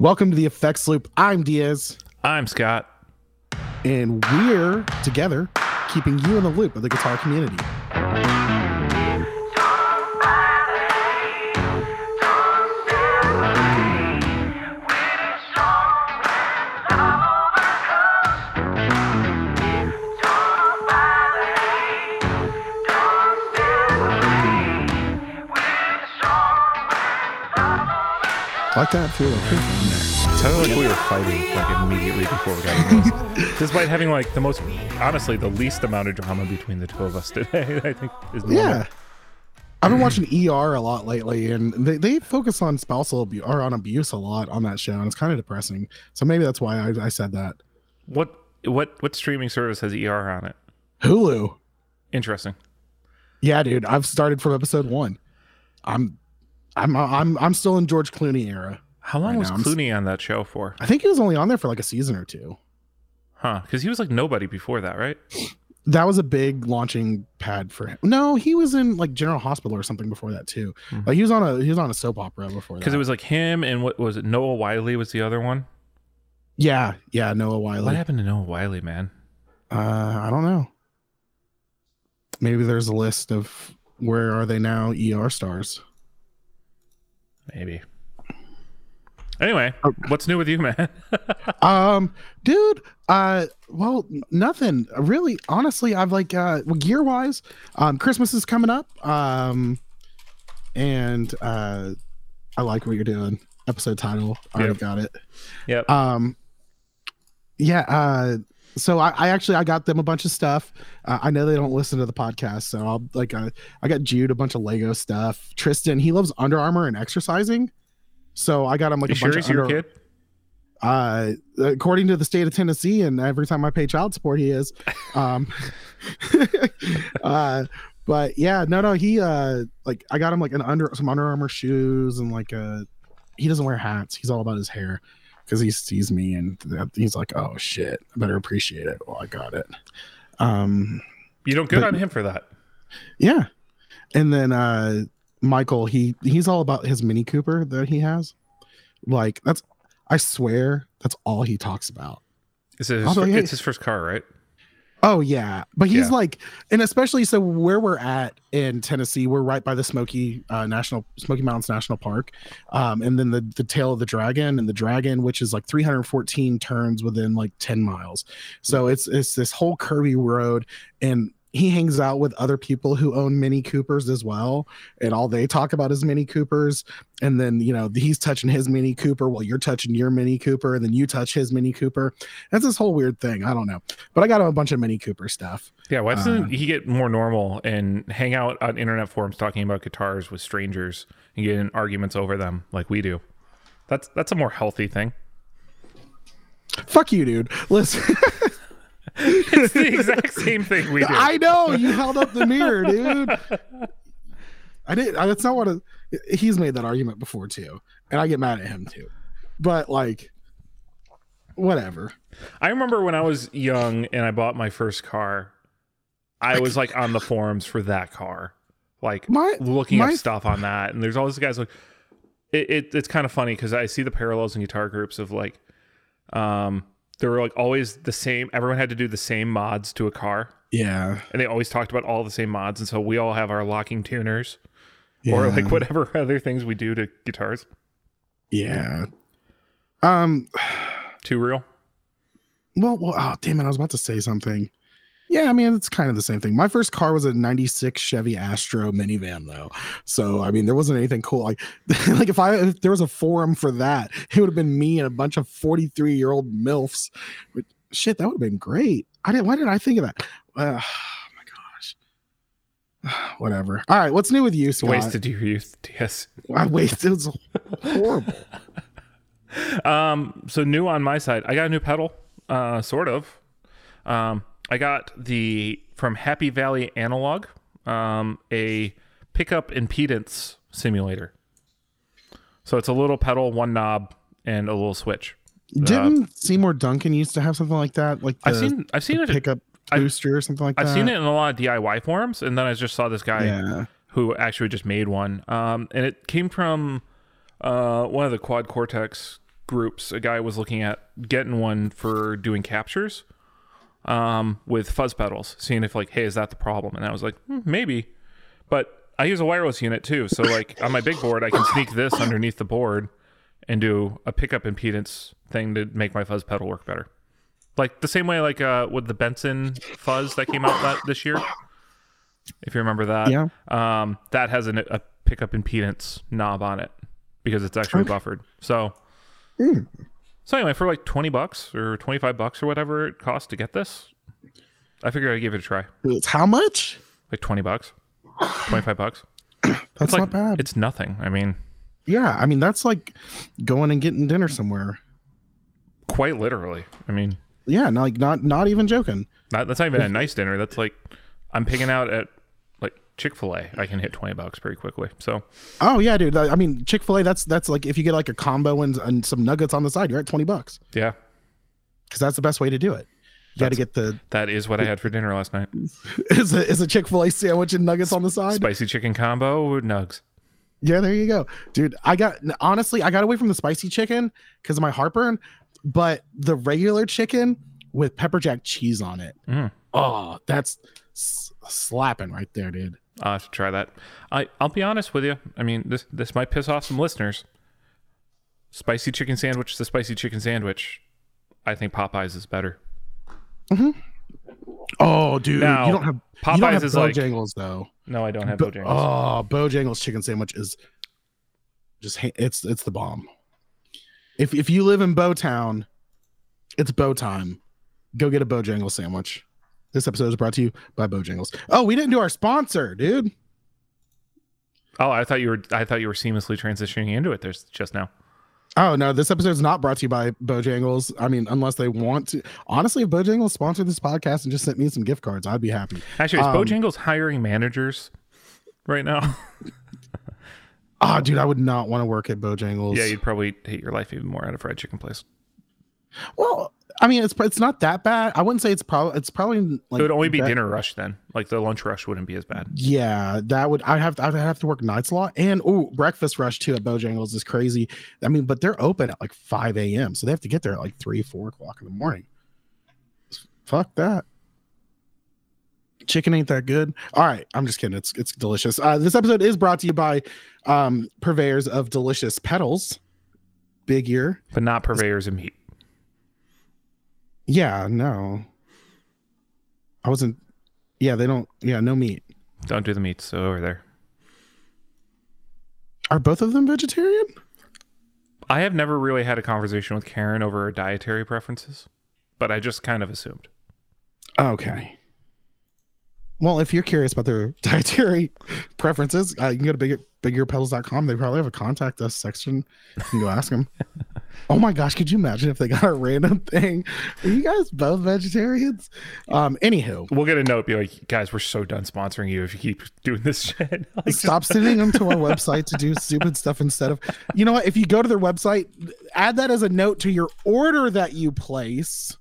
Welcome to the Effects Loop. I'm Diaz, I'm Scott. and we're together keeping you in the loop of the guitar community. Like that feel of truth in. It sounded like we were fighting like immediately before we got into this. Despite having like the most, honestly, the least amount of drama between the two of us today, I think is normal. Yeah. I've been watching ER a lot lately, and they, they focus on spousal abuse or on abuse a lot on that show, and it's kind of depressing. So maybe that's why I, I said that. What what what streaming service has ER on it? Hulu. Interesting. Yeah, dude. I've started from episode one. I'm I'm I'm I'm still in George Clooney era. How long Right was now, Clooney on that show for? I think he was only on there for like a season or two. Huh? Because he was like nobody before that, right? That was a big launching pad for him. No, he was in like General Hospital or something before that too. Mhm. Like he was on a he was on a soap opera before that. Because it was like him and what was it? Noah Wyle was the other one. yeah, yeah, Noah Wyle. What happened to Noah Wyle, man? Uh, I don't know. Maybe there's a list of where are they now ER stars. Maybe. Anyway, what's new with you, man? Um, dude, uh, well, nothing really. Honestly, I've like, uh, well, gear wise, um, Christmas is coming up. Um, and uh, I like what you're doing. Episode title, I already Yep. got it. yep. Um, yeah. Uh, so I, I actually I got them a bunch of stuff. Uh, I know they don't listen to the podcast, so I'll like uh, I got Jude a bunch of Lego stuff. Tristan he loves Under Armour and exercising, so I got him like you a sure bunch of your Under- kid? uh according to the state of tennessee and every time i pay child support he is um uh but yeah no no he uh like i got him like an under some under armor shoes and like uh he doesn't wear hats he's all about his hair because he sees me and that- he's like oh shit i better appreciate it well i got it um You don't good but- on him for that. yeah and then uh michael he he's all about his mini cooper that he has like that's i swear that's all he talks about It's his, Although, yeah. it's his first car, right? Oh yeah, but he's Yeah. like, and especially so where we're at in Tennessee, we're right by the Smoky uh, National Smoky Mountains National Park, um, and then the the tail of the dragon and the dragon, which is like 314 turns within like 10 miles. So it's it's this whole curvy road, and he hangs out with other people who own Mini Coopers as well, and all they talk about is Mini Coopers. And then you know he's touching his Mini Cooper while you're touching your Mini Cooper, and then you touch his Mini Cooper. That's this whole weird thing. I don't know. But I got him a bunch of Mini Cooper stuff. Yeah, why doesn't Uh, he get more normal and hang out on internet forums talking about guitars with strangers and get in arguments over them like we do? That's that's a more healthy thing. Fuck you, dude. Listen, It's the exact same thing we do. I know you held up the mirror, dude. I did. I- That's not what a, he's made that argument before too, and I get mad at him too. But like, whatever. I remember when I was young and I bought my first car, I was like on the forums for that car, like My- looking my- up stuff on that. And there's all these guys like, it, it it's kind of funny because I see the parallels in guitar groups of like, um, there were like always the same. Everyone had to do the same mods to a car, Yeah. and they always talked about all the same mods. And so we all have our locking tuners or like whatever other things we do to guitars. Yeah. Um. Too real. Well, well. Oh, damn it! I was about to say something. Yeah, I mean it's kind of the same thing. My first car was a '96 Chevy Astro minivan, though. So I mean, there wasn't anything cool. Like, like if I if there was a forum for that, it would have been me and a bunch of 43 year old milfs. But, shit, that would have been great. I didn't. Why did I think of that? Uh, oh my gosh. Whatever. All right, what's new with you, Scott? Wasted your youth. Yes. I wasted. It was horrible. Um, so new on my side, I got a new pedal, uh, sort of. Um, I got the from Happy Valley Analog, um, a pickup impedance simulator. So it's a little pedal, one knob, and a little switch. Didn't Seymour Duncan used to have something like that? Like the I've seen, I've seen it, pickup booster or something like I've that. seen it in a lot of DIY forums, and then I just saw this guy Yeah. who actually just made one. Um, and it came from uh, one of the Quad Cortex groups, a guy was looking at getting one for doing captures um, with fuzz pedals, seeing if like, hey, is that the problem? And I was like, hmm, maybe, but I use a wireless unit too, so like on my big board, I can sneak this underneath the board and do a pickup impedance thing to make my fuzz pedal work better. Like the same way, like uh, with the Benson fuzz that came out that, this year, if you remember that. Yeah. Um, that has an, a pickup impedance knob on it because it's actually Okay. buffered. So, Mm. So anyway, for like twenty bucks or twenty five bucks or whatever it costs to get this, I figured I'd give it a try. It's how much? Like twenty bucks, twenty five bucks. That's It's like not bad. it's nothing. I mean, yeah, I mean that's like going and getting dinner somewhere. quite literally. I mean, Yeah, no, like not not even joking. not, that's not even a nice dinner. That's like I'm picking out at Chick Fil A. I can hit twenty bucks pretty quickly. So Oh yeah, dude. I mean, Chick Fil A. That's that's like if you get like a combo and, and some nuggets on the side, you're at twenty bucks yeah, because that's the best way to do it. You got to get the that is what I had for dinner last night. is a is a Chick Fil A sandwich and nuggets on the side. Spicy chicken combo with nugs. Yeah, there you go, dude. I got honestly, I got away from the spicy chicken because of my heartburn, but the regular chicken with pepper jack cheese on it. Mm. Oh, that's slapping right there, dude. I'll have to try that. I I'll be honest with you. I mean, this this might piss off some listeners. Spicy chicken sandwich, the spicy chicken sandwich. I think Popeyes is better. Mm-hmm. Oh, dude, Now, you don't have you Popeyes don't have is like Bojangles though. no, I don't have Bo- Bojangles. Oh, Bojangles chicken sandwich is just it's it's the bomb. If if you live in Bowtown, it's Bow time. Go get a Bojangles sandwich. This episode is brought to you by Bojangles. Oh, we didn't do our sponsor, dude. Oh, I thought you were I thought you were seamlessly transitioning into it. There's just now. Oh no, this episode is not brought to you by Bojangles. I mean, unless they want to. Honestly, if Bojangles sponsored this podcast and just sent me some gift cards, I'd be happy. Actually, is Um, Bojangles hiring managers right now? Oh, dude, I would not want to work at Bojangles. yeah, you'd probably hate your life even more at a fried chicken place. Well, I mean, it's it's not that bad. I wouldn't say it's probably it's probably like it would only be that- dinner rush then. Like the lunch rush wouldn't be as bad. Yeah, that would I have to, I'd have to work nights a lot, and oh, breakfast rush too at Bojangles is crazy. I mean, but they're open at like five a.m., so they have to get there at like three, four o'clock in the morning. Fuck that. Chicken ain't that good. All right, I'm just kidding. It's it's delicious. Uh, this episode is brought to you by um, purveyors of delicious petals. Big ear. But not purveyors of meat. Yeah, no. I wasn't. Yeah, they don't. Yeah, no meat. Don't do the meats over there. Are both of them vegetarian? I have never really had a conversation with Karen over her dietary preferences, but I just kind of assumed. Okay. Well, if you're curious about their dietary preferences, uh, you can go to bigger, bigearpedals.com. They probably have a contact us section. You can go ask them. oh my gosh, could you imagine if they got a random thing? Are you guys both vegetarians? Um, anywho, We'll get a note, be like, guys, we're so done sponsoring you if you keep doing this shit. Like, stop sending them to our website to do stupid stuff instead of, you know what? If you go to their website, add that as a note to your order that you place.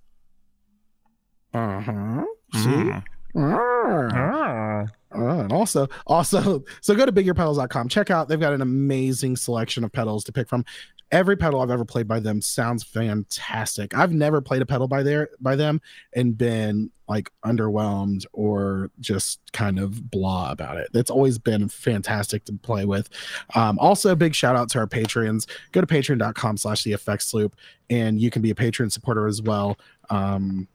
Uh huh. See? Mm. Ah. Ah. Uh, and also, also, so go to bigearpedals.com. Check out, they've got an amazing selection of pedals to pick from. Every pedal I've ever played by them sounds fantastic. I've never played a pedal by their by them and been like underwhelmed or just kind of blah about it. It's always been fantastic to play with. Um, also, big shout out to our patrons. Go to patreon.com slash the effects loop and you can be a patron supporter as well. Um,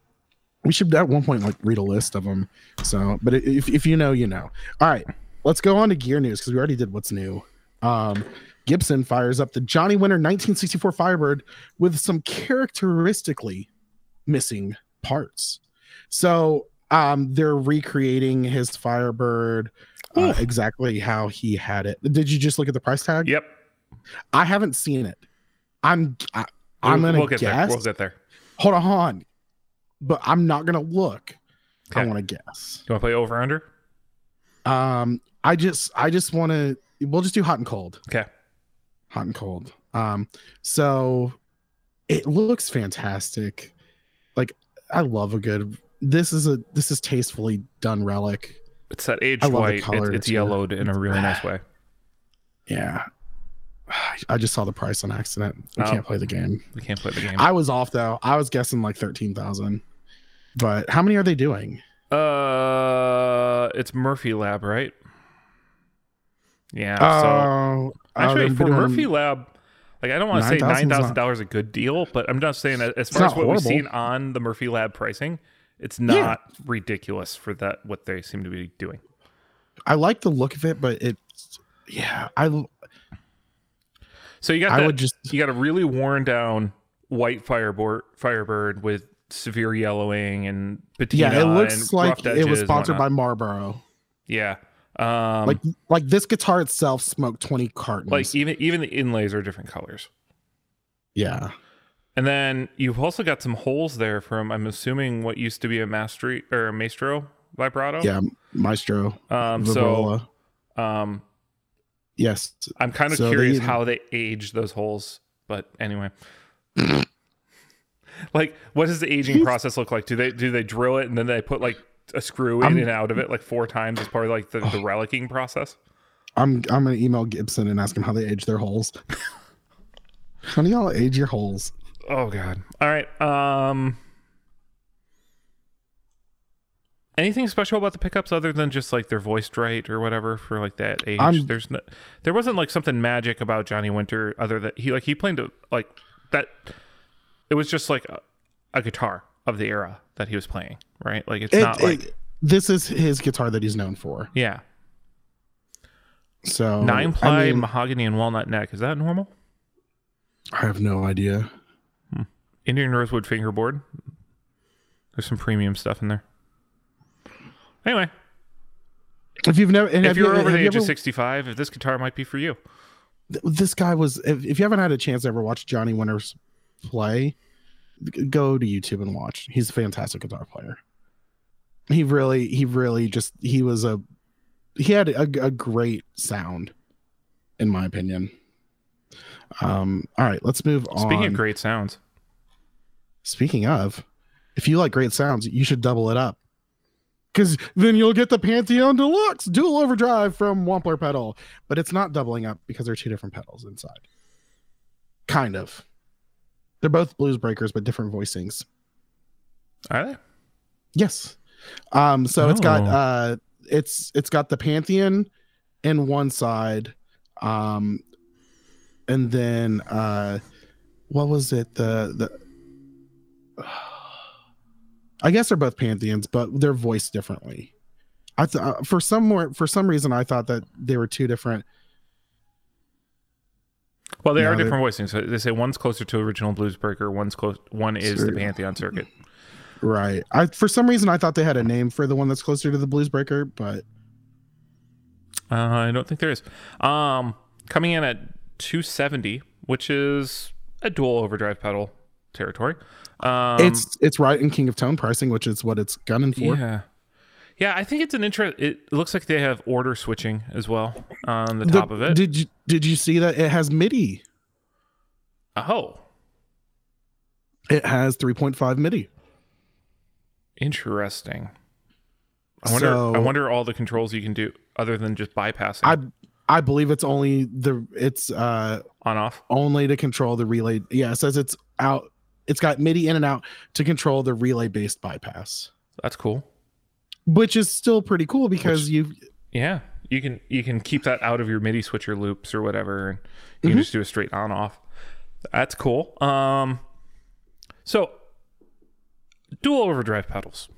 we should at one point like read a list of them. So, but if, if you know, you know. All right, let's go on to gear news because we already did what's new. Um, Gibson fires up the Johnny Winter 1964 Firebird with some characteristically missing parts. So, um, they're recreating his Firebird uh, exactly how he had it. Did you just look at the price tag? Yep. I haven't seen it. I'm I, I'm We'll- gonna we'll get guess. there. We'll get there. Hold on, hold on. But I'm not gonna look. I want to guess. Do you want to play over under? Um, I just I just want to. We'll just do hot and cold. Okay. Hot and cold. Um, so it looks fantastic. Like I love a good. This is a this is tastefully done relic. It's that aged I white. color It, it's yellowed in a really nice way. Yeah. I just saw the price on accident. We Oh. can't play the game. We can't play the game. I was off though. I was guessing like thirteen thousand. But how many are they doing? uh, it's Murphy Lab, right? Yeah. so Oh, actually, for Murphy Lab, like I don't want to say 9,000 nine thousand dollars a good deal, but I'm just saying that as far as what we've horrible. seen on the Murphy Lab pricing, it's not ridiculous for that what they seem to be doing. I like the look of it, but it's yeah. I So you got I that, would just you got a really worn down white firebird firebird with severe yellowing and patina yeah. It looks like it was sponsored by. Marlboro. yeah um like like this guitar itself smoked twenty cartons. like even even the inlays are different colors yeah, and then you've also got some holes there from i'm assuming what used to be a mastery or a maestro vibrato yeah. Maestro, um so um yes. i'm kind of So they curious even- how they age those holes but anyway like what does the aging process look like do they do they drill it and then they put like a screw in I'm- and out of it like four times as part of like the, the relicking process I'm I'm gonna email Gibson and ask him how they age their holes. how do y'all age your holes? oh god all right um anything special about the pickups other than just like they're voiced right or whatever for like that age? I'm- there's no there wasn't like something magic about johnny winter other than he like he played a, like that it was just like a, a guitar of the era that he was playing right? Like it's It- not like it- this is his guitar that he's known for. yeah. So nine ply I, mean, mahogany and walnut neck is that normal? I have no idea. Hmm. indian rosewood fingerboard. There's some premium stuff in there anyway If you've never and if you're you, over the age of 65 if this guitar might be for you th- this guy was. If, if you haven't had a chance to ever watch Johnny Winters play, go to YouTube and watch. He's a fantastic guitar player. He really, he really just he was a he had a, a great sound, in my opinion. Um. All right, let's move on. speaking of great sounds Speaking of, if you like great sounds, you should double it up. Because then you'll get the Pantheon Deluxe dual overdrive from Wampler pedal. But it's not doubling up because they're two different pedals inside. Kind of. They're both blues breakers, but different voicings. are they Yes. Um, so it's got Oh. uh it's it's got the Pantheon in one side. Um and then uh what was it? The the I guess they're both Pantheons, but they're voiced differently. I th- uh, for some more for some reason I thought that they were two different. well they No, are different voicings so they say one's closer to original blues breaker one's close one is the pantheon circuit Right. I for some reason I thought they had a name for the one that's closer to the Blues Breaker, but uh, i don't think there is um coming in at 270 which is a dual overdrive pedal territory um it's it's right in King of Tone pricing, which is what it's gunning for. yeah yeah i think it's an interest it looks like they have order switching as well on the top of it Did you did you see that it has MIDI? oh It has 3.5 MIDI. interesting i wonder So- i wonder all the controls you can do other than just bypassing I I believe it's only the it's uh on off only to control the relay. Yeah, it says it's out. It's got MIDI in and out to control the relay based bypass, that's cool which is still pretty cool because you Yeah, you can you can keep that out of your MIDI switcher loops or whatever, and you can just do a straight on off. That's cool. Um, so dual overdrive pedals.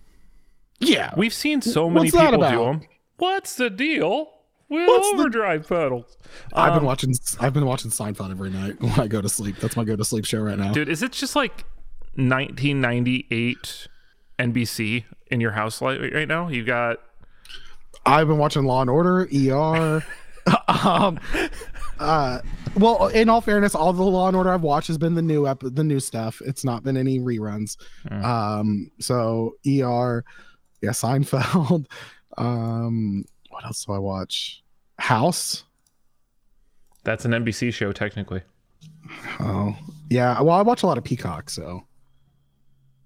yeah We've seen so many What's people do them. What's the deal with What's the- overdrive pedals? I've been Um, watching I've been watching Seinfeld every night when I go to sleep. That's my go to sleep show right now. dude. Is it just like 1998 NBC in your house like right now? You got I've been watching Law and Order, ER. um, uh, well, in all fairness, all the Law and Order I've watched has been the new ep- the new stuff. It's not been any reruns. Mm. Um, so ER, yeah, Seinfeld. Um, what else do I watch? House. that's an NBC show technically. Oh, yeah. Well, I watch a lot of Peacock, so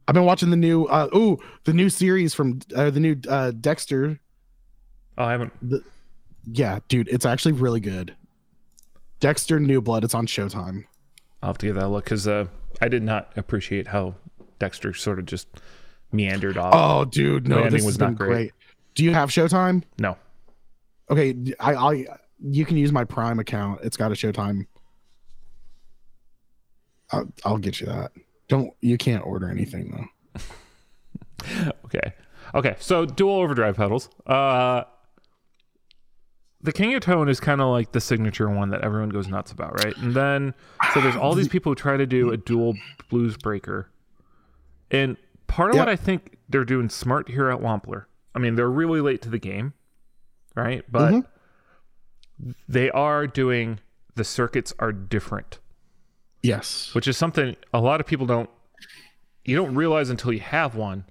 I've been watching the new. Uh, ooh, the new series from uh, the new uh, Dexter. Oh, I haven't. Yeah, dude, it's actually really good. Dexter New Blood. It's on Showtime. I'll have to give that a look because uh, I did not appreciate how Dexter sort of just meandered off. Oh, dude, no, this was has not been great. great. Do you have Showtime? No, Okay, I, I, you can use my Prime account. It's got a Showtime. I'll, I'll get you that. Don't you can't order anything though. okay, okay. So dual overdrive pedals. Uh, the King of Tone is kind of like the signature one that everyone goes nuts about, right? And then so there's all these people who try to do a dual blues breaker, and part of Yep. what I think they're doing smart here at Wampler. I mean, they're really late to the game, right? But Mhm. they are doing the circuits are different, Yes. which is something a lot of people don't you don't realize until you have one.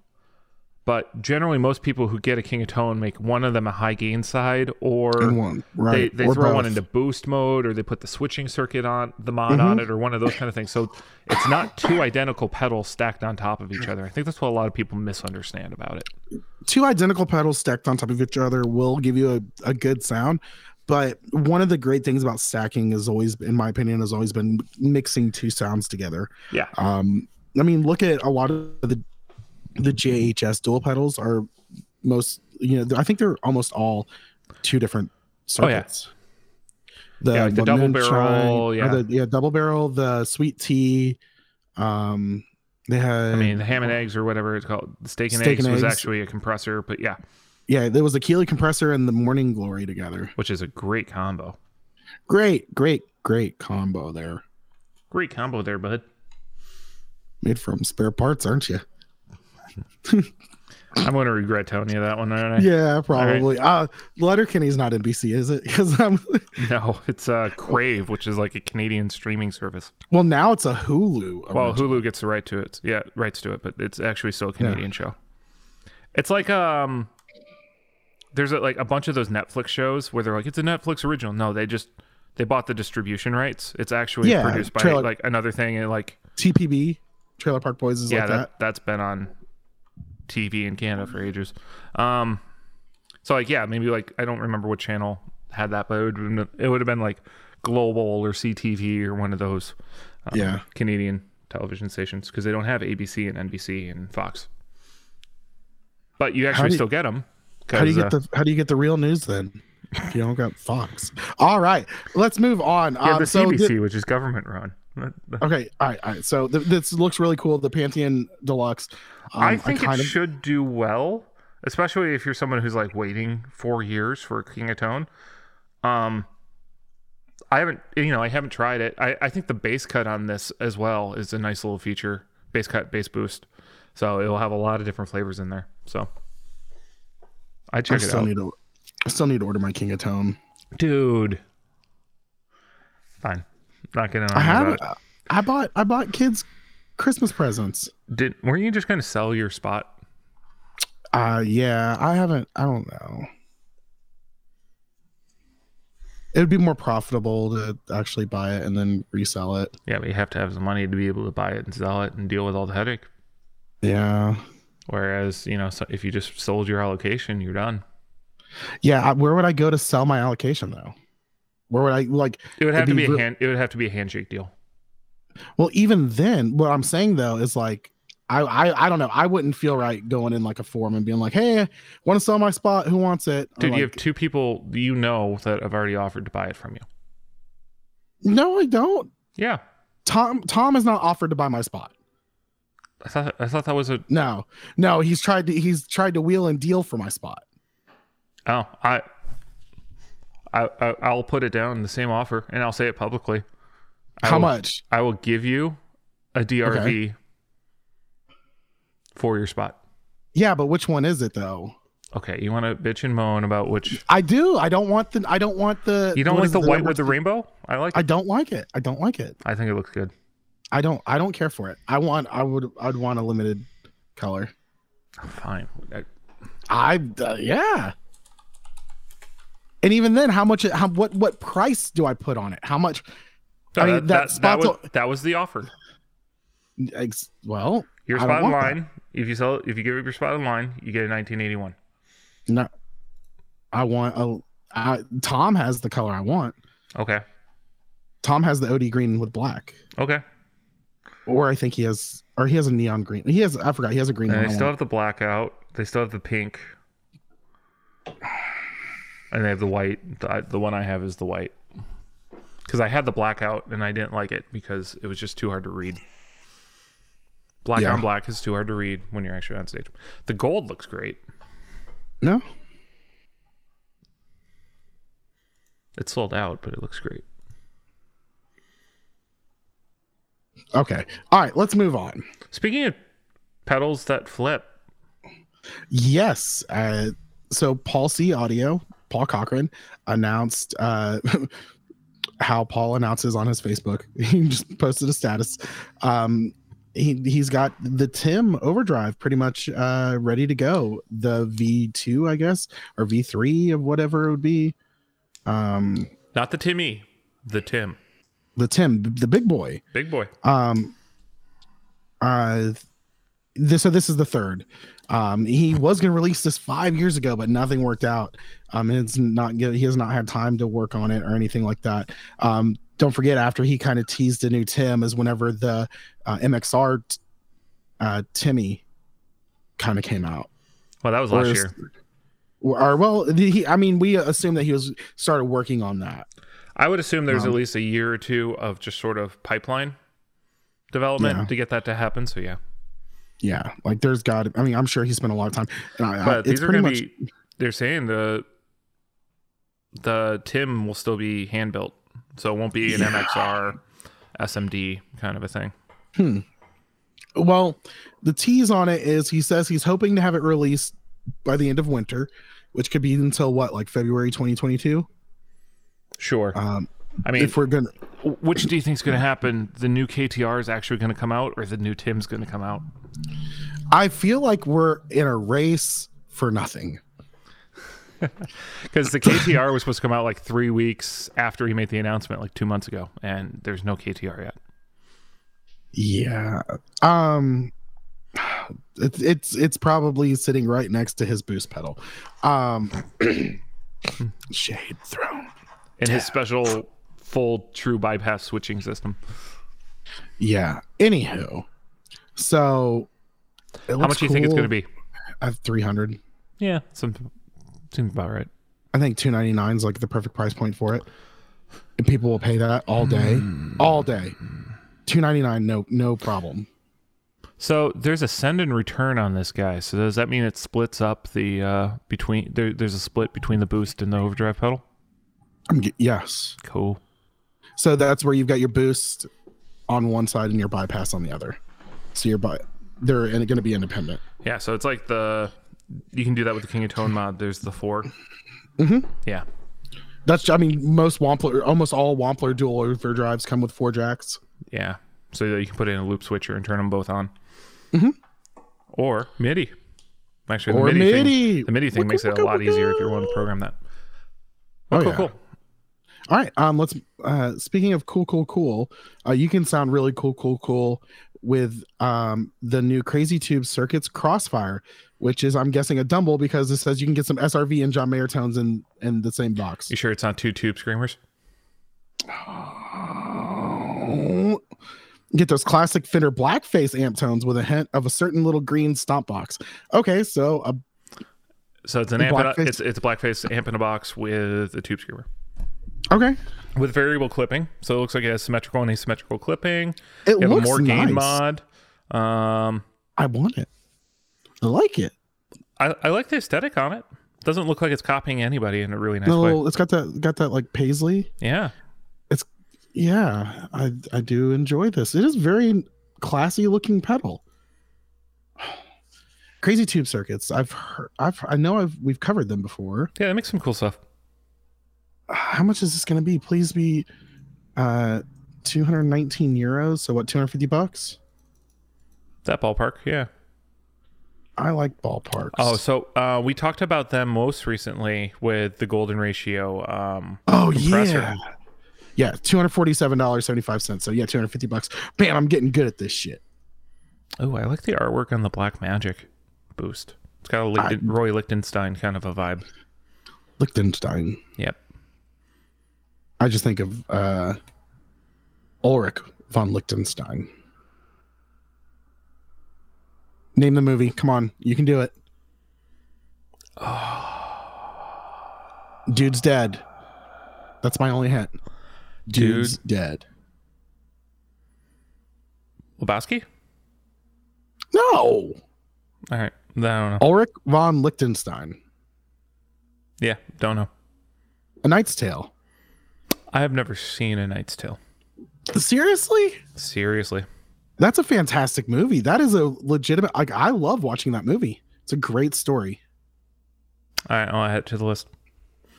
But generally, most people who get a King of Tone make one of them a high gain side, or one, they, right? they or throw one into boost mode, or they put the switching circuit on the mod Mm-hmm. on it, or one of those kind of things. So it's not two identical pedals stacked on top of each other. I think that's what a lot of people misunderstand about it. two identical pedals stacked on top of each other will give you a, a good sound. But one of the great things about stacking is always, in my opinion, has always been mixing two sounds together. Yeah, Um, I mean, look at a lot of the the JHS dual pedals are most, you know, I think they're almost all two different Oh, yeah. circuits. The, Yeah, like the double barrel, yeah. the, yeah, double barrel, the sweet tea. Um, they had, I mean the ham and eggs or whatever it's called. The steak and Steak eggs and was eggs. actually a compressor, but yeah, yeah, there was a Keeley compressor and the Morning Glory together. which is a great combo. Great, great, great combo there. Great combo there, bud. Made from spare parts, aren't you? I'm going to regret telling you that one, aren't I? Yeah, probably. Uh Letterkenny's not NBC, is it? Because I'm No, it's uh, Crave, which is like a Canadian streaming service. well now it's a Hulu. Well. Hulu gets the right to it. Yeah, rights to it, but it's actually still a Canadian show. It's like um, there's a, like a bunch of those Netflix shows where they're like it's a Netflix original. No, they just they bought the distribution rights. It's actually Yeah, produced by trailer- like another thing, and like TPB, Trailer Park Boys is yeah, like that, that. that's been on TV in Canada for ages. Um, so like yeah, maybe like I don't remember what channel had that, but it would have been, it would have been like Global or CTV or one of those um, Yeah. Canadian television stations because they don't have ABC and NBC and Fox. But you actually you- still get them. How do you get the how do you get the real news then? If you don't got Fox. All right, let's move on. yeah, Um, the so CBC, which is government run. okay, all right, all right. So th- this looks really cool. The Pantheon Deluxe. Um, I think kind it of should do well, especially if you're someone who's like waiting four years for King of Tone. Um, I haven't, you know, I haven't tried it. I, I think the bass cut on this as well is a nice little feature. Bass cut, bass boost. So it'll have a lot of different flavors in there. So I I check it still out, need to. I still need to order my King of Tone. dude. Fine, not gonna. I have. About. I bought. I bought kids Christmas presents. Did weren't you just gonna sell your spot? Uh yeah, I haven't I don't know. It would be more profitable to actually buy it and then resell it. Yeah, but you have to have the money to be able to buy it and sell it and deal with all the headache. Yeah. Whereas, you know, so if you just sold your allocation, you're done. Yeah, where would I go to sell my allocation though? Where would I like It would have to be be a hand. It would have to be a handshake deal. well even then what I'm saying though is like I, I I don't know. I wouldn't feel right going in like a forum and being like, "Hey, want to sell my spot? Who wants it?" Dude, you have two people you know that have already offered to buy it from you. no, I don't. Yeah, Tom Tom has not offered to buy my spot. I thought I thought that was a. No, no, he's tried to he's tried to wheel and deal for my spot. Oh, I. I, I I'll put it down in the same offer, and I'll say it publicly. I How will- much? I will give you a DRV for your spot. Yeah, but which one is it though? Okay, you want to bitch and moan about which? I do. I don't want the. I don't want the. You don't like is the white with the rainbow? I like. I don't like it. I don't like it. I think it looks good. I don't. I don't care for it. I want. I would. I'd want a limited color. Fine. I- I. Uh, yeah. And even then, how much? How what? What price do I put on it? How much? I mean, that, that, that, spot's. was, that was the offer. ex- well, Your spot want that. If you sell, if you give up your spot in line, you get a 1981. no. I want a. I, Tom has the color I want. Okay. Tom has the OD green with black, Okay. or I think he has, or he has a neon green. He has. I forgot. He has a green And one. they still have the blackout. They still have the pink. And they have the white. The, the one I have is the white. Because I had the blackout and I didn't like it because it was just too hard to read. Black Yeah. on black is too hard to read when you're actually on stage. The gold looks great. No. It's sold out, but it looks great. Okay. All right. Let's move on. Speaking of pedals that flip, Yes. Uh, so Paul C. Audio, Paul Cochrane announced uh, how Paul announces on his Facebook. He just posted a status. Um, he he's got the Tim Overdrive pretty much uh, ready to go. The V2, I guess, or V3 of whatever it would be. Um, not the Timmy, the Tim. the Tim, the big boy. Big boy. Um, uh, this so this is the third. Um, he was going to release this five years ago, but nothing worked out. Um, and it's not good. He has not had time to work on it or anything like that. Um, don't forget after he kind of teased a new Tim is whenever the uh, MXR uh, Timmy kind of came out. Well, that was last Or year. Or well, he, I mean, we assume that he was started working on that. I would assume there's Um, at least a year or two of just sort of pipeline development Yeah. to get that to happen. So yeah, Yeah, like there's got. I mean, I'm sure he spent a lot of time. I, I, but it's these are pretty going to much be. They're saying the the Tim will still be hand built, so it won't be an Yeah. MXR SMD kind of a thing. Hmm. Well, the tease on it is he says he's hoping to have it released by the end of winter, which could be until what, like February 2022. Sure. Um, I mean, if we're gonna, which do you think is going to happen? The new KTR is actually going to come out, or the new Tim's going to come out? I feel like we're in a race for nothing. Because the KTR was supposed to come out like three weeks after he made the announcement, like two months ago, and there's no KTR yet. Yeah. Um, it's it's it's probably sitting right next to his boost pedal. Um, shade throne. And his special full true bypass switching system. Yeah. Anywho, so How looks much do you think it's going to be? I have 300. Yeah, some seems about right. I think 299 is like the perfect price point for it. And people will pay that all day. Hmm. All day. 299 no no problem. So there's a send and return on this guy. So does that mean it splits up the uh, between? There, there's a split between the boost and the overdrive pedal. I'm yes. Cool. So that's where you've got your boost on one side and your bypass on the other. So your by they're going to be independent. Yeah. So it's like the you can do that with the King of Tone mod. There's the 4 Mhm. Yeah. That's I mean most Wampler almost all Wampler dual overdrives come with four jacks. Yeah. So you can put in a loop switcher and turn them both on. Mhm. Or MIDI. Actually, the Or MIDI, MIDI. Thing, the MIDI thing makes it a lot easier if you're wicka. willing to program that. Oh, cool, yeah. cool. All right. Um. Let's. Uh. Speaking of cool, cool, cool. Uh. You can sound really cool, cool, cool with um the new Crazy Tube Circuits Crossfire, which is I'm guessing a Dumble because it says you can get some SRV and John Mayer tones in in the same box. You sure it's not two tube screamers? Get those classic Fender Blackface amp tones with a hint of a certain little green stomp box. Okay, so uh, So it's an amp. A, it's it's a blackface amp in a box with a tube screamer okay, with variable clipping. So it looks like it has symmetrical and asymmetrical clipping. it You have a looks more gain nice. mod. Um, I want it. I like it. I, I like the aesthetic on it. Doesn't look like it's copying anybody in a really nice The way. it's got that got that like paisley. Yeah. It's yeah, I I do enjoy this. It is very classy looking pedal. Crazy tube circuits. I've heard. I've I know I've we've covered them before. Yeah, they make some cool stuff. How much is this going to be? Please be, uh, two hundred nineteen euros. So what? Two hundred fifty bucks. That ballpark, yeah. I like ballparks. Oh, so uh, we talked about them most recently with the golden ratio. Um, oh compressor. yeah, yeah. Two hundred forty-seven dollars seventy-five cents. So yeah, two hundred fifty bucks. Man, I'm getting good at this shit. oh, I like the artwork on the Black Magic boost. It's got a Lichten, Roy Lichtenstein kind of a vibe. Lichtenstein. Yep. I just think of uh Ulrich von Lichtenstein. Name the movie. Come on, you can do it. Dude's dead. That's my only hint. Dude's dead. Lebowski? No. All right. I don't know. Ulrich von Lichtenstein. Yeah, don't know. A Knight's Tale. I have never seen A Knight's Tale. Seriously? Seriously. That's a fantastic movie. That is a legitimate like I love watching that movie. It's a great story. All right, I'll add it to the list.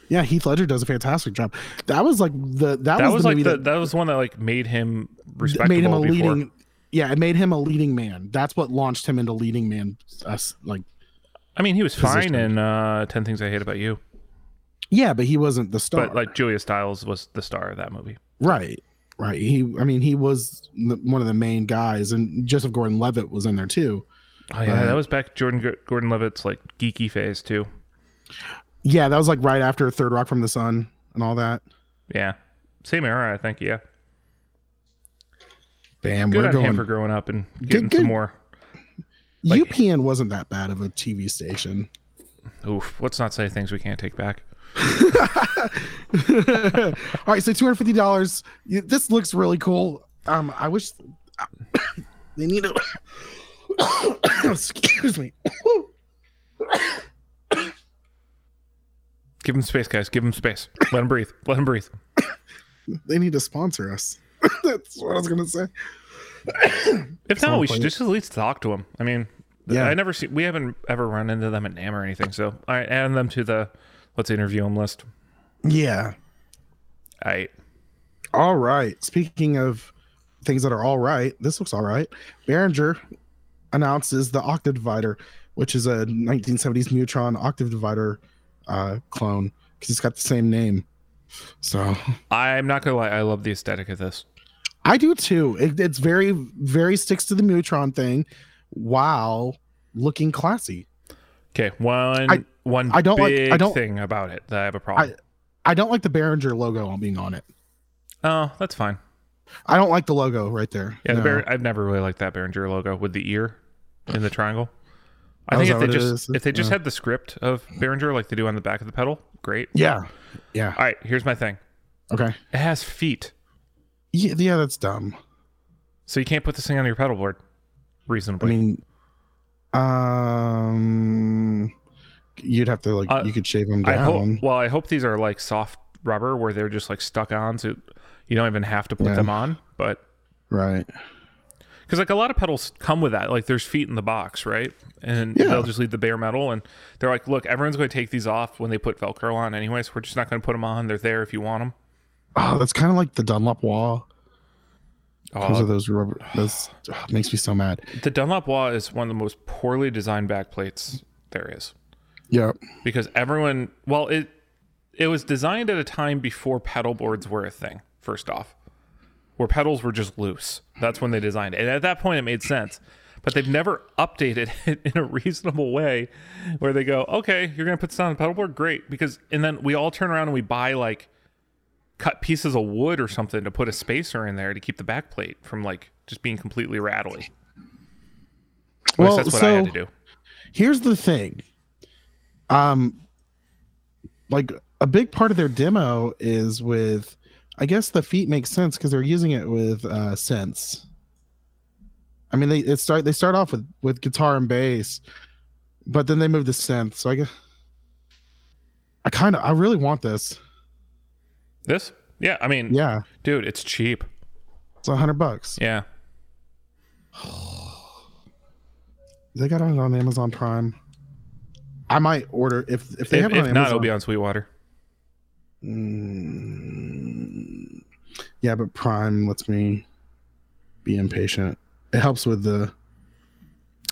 Yeah, Heath Ledger does a fantastic job. That was like the that, That was, was the like the, that that was one that like made him respectable made him a before. leading yeah, it made him a leading man. That's what launched him into leading man us like I mean, he was fine in uh, Ten Things I Hate About You, yeah, but he wasn't the star. but like Julia Stiles was the star of that movie. right. Right. He I mean, he was the, one of the main guys and Joseph Gordon-Levitt was in there too. Oh yeah, Right. that uh, was back Jordan Gordon Levitt's like geeky phase too. Yeah, that was like right after Third Rock from the Sun and all that. Yeah, same era, I think. Yeah, Bam, good we're on going him for growing up and getting good. some more. like- UPN wasn't that bad of a TV station. Oof, let's not say things we can't take back. All right, so two hundred fifty dollars. This looks really cool. Um, I wish they need to. Excuse me. Give him space, guys. Give him space. Let him breathe. Let him breathe. They need to sponsor us. That's what I was gonna say. If not, we should just at least talk to him. I mean, Yeah. I never see. We haven't ever run into them at NAMM or anything. So I add them to the let's interview him list. Yeah. I All right. Speaking of things that are all right, this looks all right. Behringer announces the Octave Divider, which is a 1970s Mu-Tron Octave Divider uh, clone because it's got the same name. So I'm not gonna lie. I love the aesthetic of this. I do too. It, it's very, very sticks to the Mu-Tron thing while looking classy. Okay, one I- one I don't like- I don't- thing about it that I have a problem. I don't like the Behringer logo on being on it. oh, that's fine. I don't like the logo right there. Yeah, the No. I've never really liked that Behringer logo with the ear in the triangle. I think if they just is? if they just Yeah. had the script of Behringer like they do on the back of the pedal, great. yeah, yeah. All right, here's my thing. Okay. It has feet, Yeah, yeah, that's dumb. so you can't put this thing on your pedal board reasonably. I mean, um, you'd have to like Uh, you could shave them I down. hope. Well, I hope these are like soft rubber where they're just like stuck on, so you don't even have to put Yeah. them on. But right. because like a lot of pedals come with that, like there's feet in the box, right? And Yeah. they'll just leave the bare metal, and they're like, look, everyone's going to take these off when they put Velcro on, anyways. We're just not going to put them on. They're there if you want them. Oh, that's kind of like the Dunlop wah Oh, of those rubber. Those oh, makes me so mad. the Dunlop Wah is one of the most poorly designed back plates there is Yeah. because everyone, well, it it was designed at a time before pedal boards were a thing. First off, where pedals were just loose. That's when they designed it, and at that point, it made sense. But they've never updated it in a reasonable way, where they go, "Okay, you're gonna put this on the pedal board, great." Because and then we all turn around and we buy like cut pieces of wood or something to put a spacer in there to keep the back plate from like just being completely rattly. Well, that's what I had so- to do. Here's the thing. Um, like a big part of their demo is with, I guess the feet makes sense because they're using it with uh synths. I mean, they it start they start off with with guitar and bass, but then they move to synth. So I guess I kind of I really want this. This? Yeah, I mean, Yeah, dude, it's cheap. it's a hundred bucks. Yeah. They got it on Amazon Prime. I might order if if they If, have it on if not, it'll be on Sweetwater. Mm, yeah, but Prime lets me be impatient. It helps with the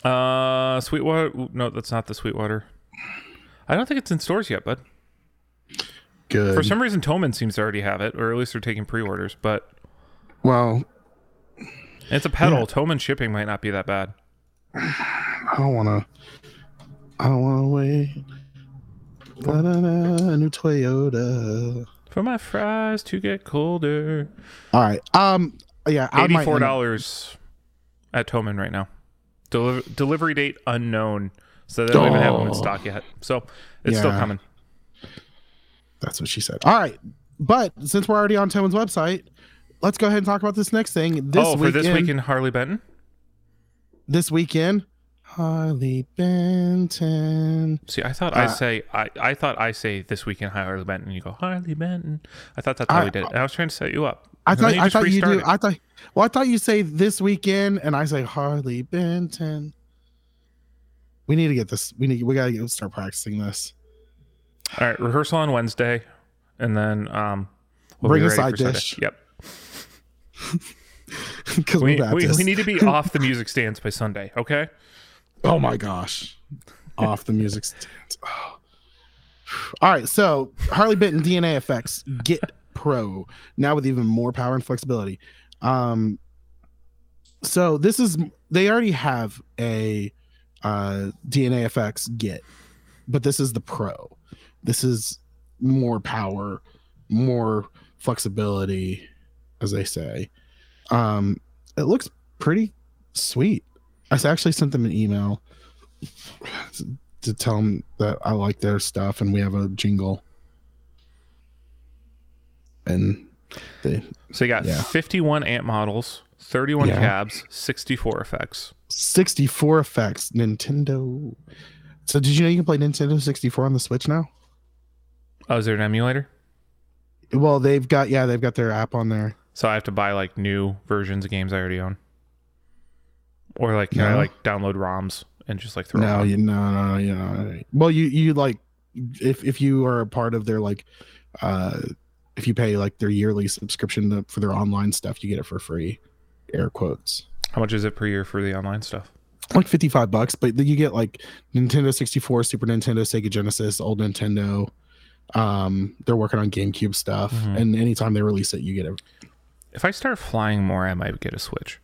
Uh, Sweetwater. No, that's not the Sweetwater. I don't think it's in stores yet, bud. good. For some reason, Thomann seems to already have it, or at least they're taking pre-orders. But well, it's a pedal. Thomann shipping might not be that bad. I don't want to. I don't want to wait. Da-da-da, new Toyota. For my fries to get colder. All right. Um, yeah, end up- dollars at Thomann right now. Deli- delivery date unknown, so they don't even have them in Oh. stock yet. So it's still coming. That's what she said. All right, but since we're already on Thomann's website, let's go ahead and talk about this next thing. This oh, for weekend, this weekend, Harley Benton. this weekend, Harley Benton. See, I thought I Uh, say I, I thought I say this weekend Harley Benton. You go Harley Benton. I thought that's how I- we did it. And I was trying to set you up. I thought you I thought you do. I thought well, I thought you say this weekend, and I say Harley Benton. We need to get this. We need. We gotta get, start practicing this. All right, rehearsal on Wednesday, and then um, we'll Bring be a ready side for Sunday. dish. Yep. We, we, we need to be off the music stands by Sunday. Okay. Oh my gosh. Off the music stands. Oh. All right. So Harley Benton DNA effects Get Pro now with even more power and flexibility. Um, so this is they already have a uh, DNAfx GiT, but this is the Pro. This is more power, more flexibility, as they say. Um, it looks pretty sweet. I actually sent them an email to, tell them that I like their stuff and we have a jingle. And they So you got Yeah. 51 amp models, 31 Yeah. cabs, 64 effects. 64 effects Nintendo. So did you know you can play Nintendo 64 on the Switch now? Oh, is there an emulator? Well, they've got yeah, they've got their app on there. So I have to buy like new versions of games I already own, or like can I like download ROMs and just like throw? No, you no no no you know. Well, you you like if if you are a part of their like uh if you pay like their yearly subscription to, for their online stuff, you get it for free. Air quotes. How much is it per year for the online stuff? like 55 bucks but you get like nintendo 64 super nintendo sega genesis old nintendo um they're working on gamecube stuff Mhm. and anytime they release it you get it If I start flying more, I might get a Switch.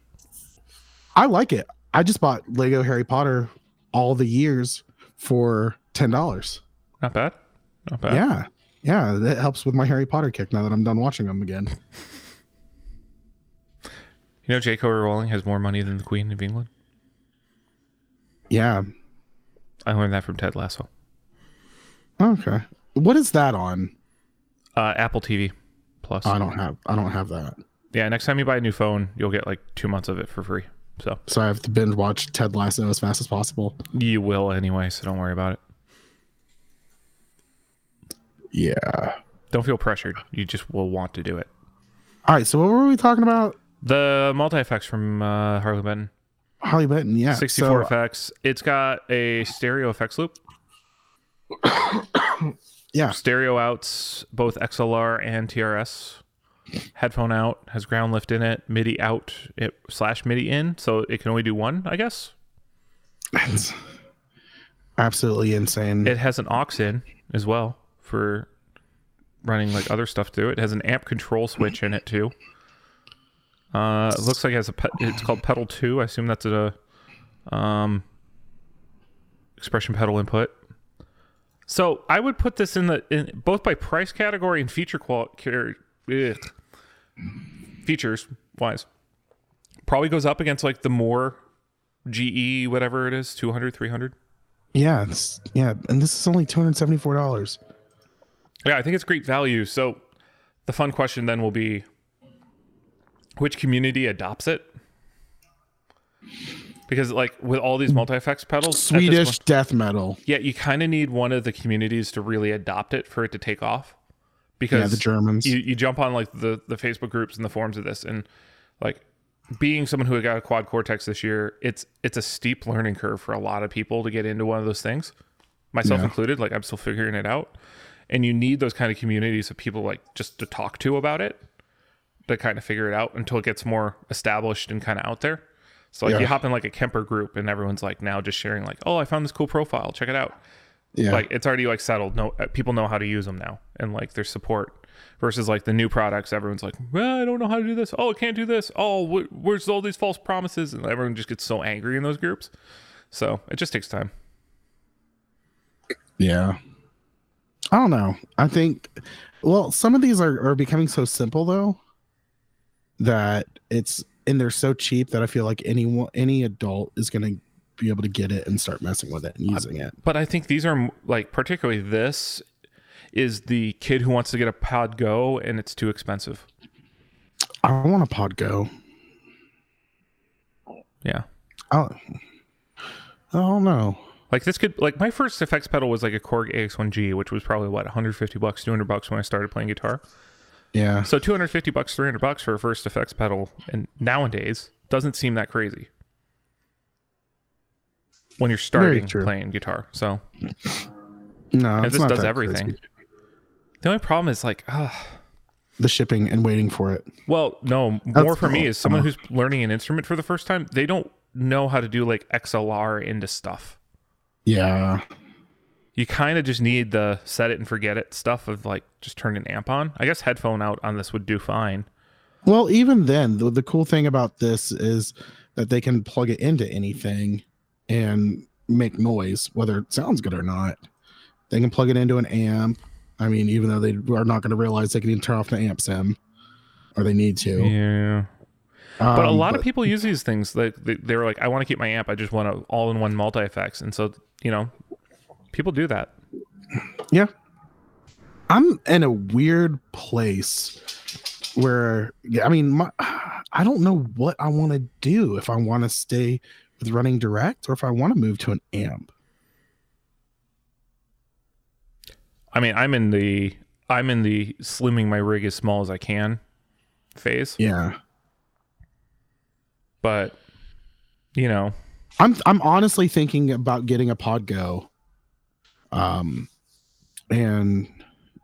I like it i just bought lego harry potter all the years for ten dollars Not bad. Not bad. yeah yeah that helps with my harry potter kick now that i'm done watching them again You know, J.K. Rowling has more money than the Queen of England. yeah I learned that from Ted Lasso. okay what is that on Uh, Apple TV Plus. i don't have i don't have that yeah, next time you buy a new phone, you'll get like two months of it for free. So so i have to binge watch ted lasso as fast as possible you will anyway, so don't worry about it. yeah Don't feel pressured. You just will want to do it. all right so what were we talking about The multi effects from uh, Harley Benton. Harley Benton, yeah. 64 so, effects. It's got a stereo effects loop. Yeah. Stereo outs, both XLR and TRS. Headphone out has ground lift in it. MIDI out it slash MIDI in, so it can only do one, I guess. It's absolutely insane. It has an aux in as well for running like other stuff through it. It has an amp control switch in it too. Uh, it looks like it has a pe- it's called pedal two. I assume that's a um expression pedal input. So I would put this in the in both by price category and feature quality features wise. Probably goes up against like the Mooer GE whatever it is 200 300. yeah, it's, yeah, and this is only two hundred seventy four dollars. Yeah, I think it's great value. So the fun question then will be which community adopts it? Because like with all these multi-effects pedals, Swedish point- death metal. yeah, you kind of need one of the communities to really adopt it for it to take off. Because Yeah, the Germans. you, you jump on like the the Facebook groups and the forums of this, and like being someone who got a quad cortex this year, it's it's a steep learning curve for a lot of people to get into one of those things, myself Yeah. included. Like I'm still figuring it out, and you need those kind of communities of people like just to talk to about it, to kind of figure it out until it gets more established and kind of out there. So like Yeah. you hop in like a Kemper group, and everyone's like now just sharing like, oh, I found this cool profile, check it out yeah, like it's already like settled no uh, people know how to use them now and like there's support versus like the new products everyone's like well i don't know how to do this oh i can't do this oh wh- where's all these false promises and everyone just gets so angry in those groups so it just takes time yeah. I don't know. I think. Well, some of these are are becoming so simple though. that it's and they're so cheap that I feel like anyone any adult is going to be able to get it and start messing with it and using it. But I think these are like particularly this is the kid who wants to get a Pod Go and it's too expensive. I want a Pod Go. Yeah. Oh, I don't know. Like this could like my first effects pedal was like a Korg AX1G, which was probably what 150 bucks, 200 bucks when I started playing guitar. Yeah, So 250 bucks, 300 bucks for a first effects pedal, and nowadays doesn't seem that crazy when you're starting playing guitar. So no, and this does everything. crazy. The only problem is like, ah, The shipping and waiting for it. well, no, more for me is someone who's learning an instrument for the first time. They don't know how to do like XLR into stuff. Yeah, You kind of just need the set it and forget it stuff of like just turn an amp on. I guess headphone out on this would do fine. Well, even then, the, the cool thing about this is that they can plug it into anything and make noise, whether it sounds good or not. They can plug it into an amp. I mean, even though they are not going to realize they can even turn off the amp sim, or they need to. Yeah. But a Um, lot of people use these things. Like they, they were like, I want to keep my amp. I just want a all-in-one multi effects. And so you know, people do that. Yeah. I'm in a weird place where yeah, I mean, my, I don't know what I want to do if I want to stay with running direct or if I want to move to an amp. I mean, I'm in the I'm in the slimming my rig as small as I can phase. Yeah. But you know, I'm I'm honestly thinking about getting a Pod Go. Um and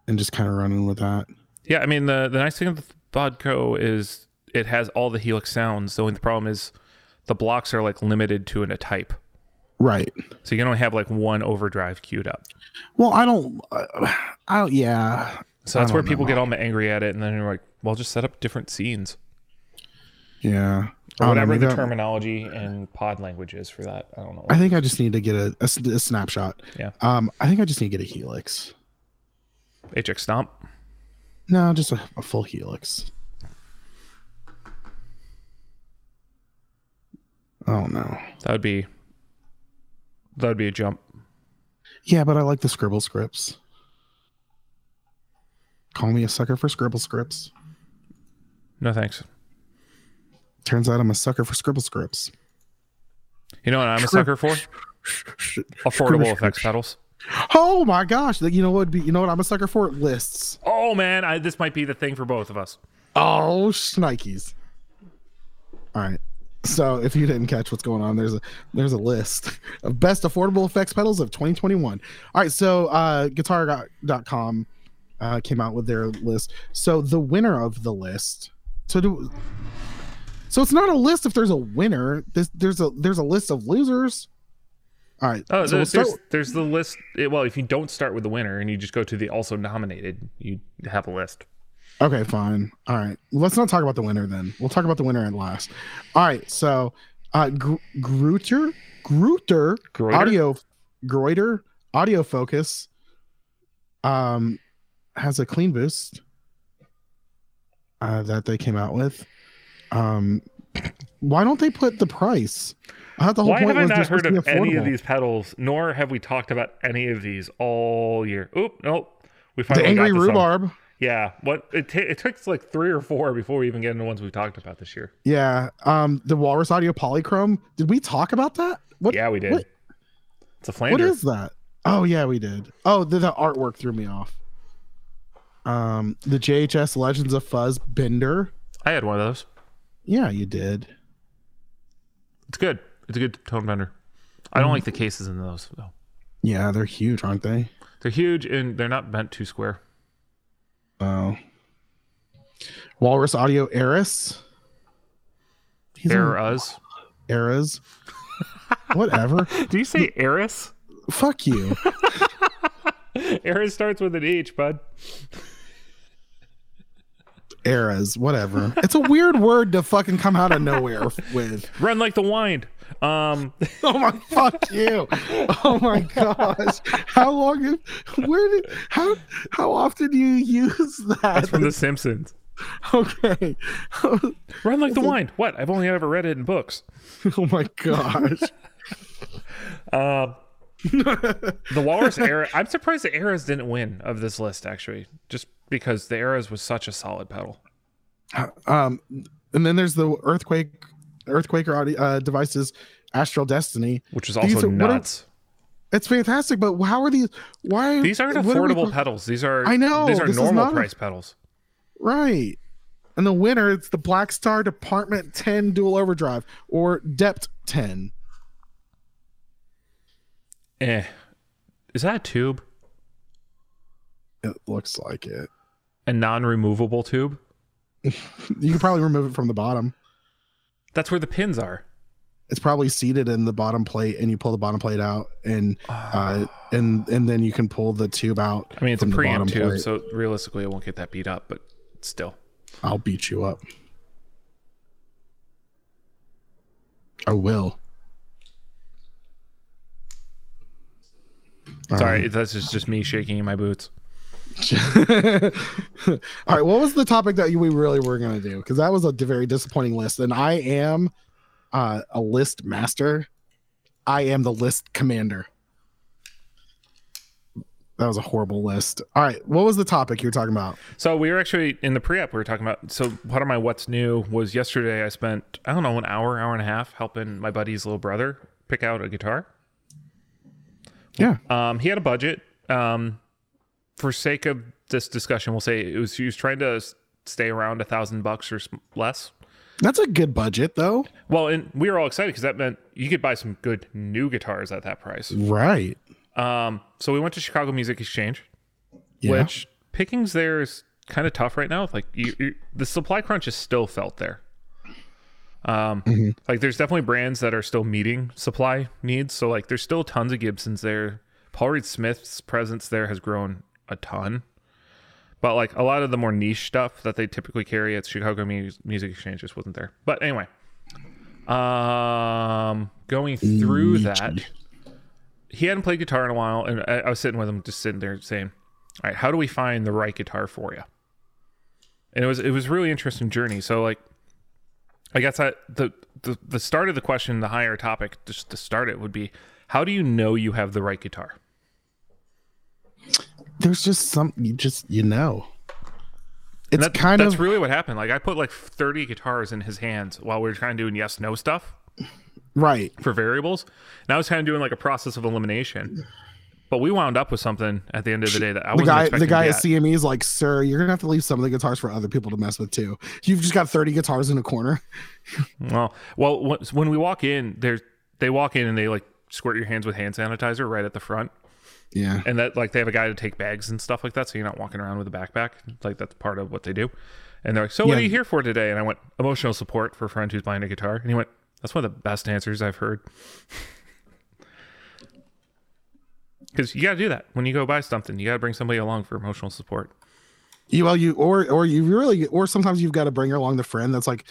and just kind of running with that. yeah. I mean, the the nice thing of the Pod Go is it has all the Helix sounds. The only problem is the blocks are like limited to in a type, Right. so you can only have like one overdrive queued up. Well, I don't uh, I don't yeah. So that's where people know. get all angry at it, and then you're like, well, just set up different scenes Yeah. or whatever the I- terminology and pod language is for that. I don't know. I think I just need to get a a snapshot. Yeah. Um, I think I just need to get a helix. HX Stomp. No, just a, a full helix. Oh no. That would be that would be a jump. Yeah, but I like the scribble strips. Call me a sucker for scribble strips. No thanks. Turns out I'm a sucker for scribble strips. You know what I'm a sucker for? Affordable effects pedals. Oh my gosh! You know what? Be you know what I'm a sucker for? Lists. Oh man, I, this might be the thing for both of us. Oh, shnikes. All right. So if you didn't catch what's going on, there's a there's a list of best affordable effects pedals of 2021. All right, so uh guitar.com uh came out with their list. So the winner of the list. So do So it's not a list if there's a winner. This there's a there's a list of losers. All right. Oh, so we'll there's, there's, there's the list. well, if you don't start with the winner and you just go to the also nominated, you have a list. Okay, fine. All right. Let's not talk about the winner then. We'll talk about the winner at last. All right. So, uh, Gr- Gruter, Gruter, audio, Greuter, audio focus, um, has a clean boost, uh, that they came out with. Um, why don't they put the price? I thought the whole Why point have I was not they're supposed heard of any of these pedals? Nor have we talked about any of these all year. Oop, nope. We finally The angry got to some. rhubarb. Yeah, what it, ta it took like three or four before we even get into ones we've talked about this year. Yeah. Um, the Walrus Audio Polychrome. Did we talk about that? What? yeah, we did. what- It's a flanger. What is that? Oh yeah, we did. Oh, the, the artwork threw me off. Um, the JHS Legends of Fuzz Bender. I had one of those. Yeah, you did. It's good. It's a good tone bender. I don't like the cases in those though. Yeah, they're huge, aren't they? They're huge and they're not bent too square. Oh. Walrus Audio Eris. He's Error. Eras. Whatever. Do you say Eris? Fuck you. Eris starts with an H, bud. Eras. Whatever. It's a weird word to fucking come out of nowhere with. Run like the wind. Um, Oh my fuck you. Oh my gosh. How long have, where did how how often do you use that? that's from The Simpsons. okay. Run like the wind. What? I've only ever read it in books. oh my gosh. Um, the Walrus era. I'm surprised the Eras didn't win of this list actually, just because the Eras was such a solid pedal. Um, and then there's the earthquake, earthquaker audio, uh, devices, Astral Destiny. which is also are- what are- nuts. It's fantastic, but how are these? Why these aren't what are affordable pedals. These are I know, these are normal not a- price pedals. Right. And the winner, it's the Black Star Department 10 dual overdrive or Depth 10. Eh, is that a tube? It looks like it. A non-removable tube? You can probably remove it from the bottom. That's where the pins are. It's probably seated in the bottom plate, and you pull the bottom plate out, and uh, and and then you can pull the tube out. I mean, it's a preamp tube, plate. so realistically, it won't get that beat up. But still, I'll beat you up. I will. sorry, that's just, just me shaking in my boots. All right, what was the topic that we really were going to do? Because that was a very disappointing list, and I am uh, a list master. I am the list commander. That was a horrible list. All right, what was the topic you were talking about? So we were actually in the pre-app. We were talking about. So part of my what's new was yesterday. I spent I don't know an hour, hour and a half helping my buddy's little brother pick out a guitar. Yeah, Um, he had a budget. Um, for sake of this discussion, we'll say it was he was trying to stay around a thousand bucks or less. that's a good budget, though. Well, and we were all excited because that meant you could buy some good new guitars at that price. Right. Um, so we went to Chicago Music Exchange, Yeah. which pickings there is kind of tough right now. Like you, you, the supply crunch is still felt there. Um, Mm-hmm. like there's definitely brands that are still meeting supply needs. So like there's still tons of Gibsons there. Paul Reed Smith's presence there has grown a ton. But like a lot of the more niche stuff that they typically carry at Chicago Mu- Music Exchange just wasn't there. But anyway, um, going through that, he hadn't played guitar in a while, and I, I was sitting with him, just sitting there saying, "All right, how do we find the right guitar for you?" And it was it was really interesting journey. So like, I guess that the the the start of the question, the higher topic, just to start it would be, how do you know you have the right guitar? There's just some you just you know. It's that- kind that's of that's really what happened. Like I put like 30 guitars in his hands while we were trying to do yes no stuff right. for variables. And I was kind of doing like a process of elimination. But we wound up with something at the end of the day that I wasn't guy, expecting the guy at. CME is like, "Sir, you're gonna have to leave some of the guitars for other people to mess with too. You've just got 30 guitars in a corner." Well, well, when we walk in, there's they walk in and they like squirt your hands with hand sanitizer right at the front, Yeah. and that like they have a guy to take bags and stuff like that, so you're not walking around with a backpack. Like that's part of what they do. And they're like, "So what Yeah. are you here for today?" And I went, "Emotional support for a friend who's buying a guitar." And he went, "That's one of the best answers I've heard." Because you got to do that when you go buy something. You got to bring somebody along for emotional support. You well, you or or you really or sometimes you've got to bring along the friend that's like,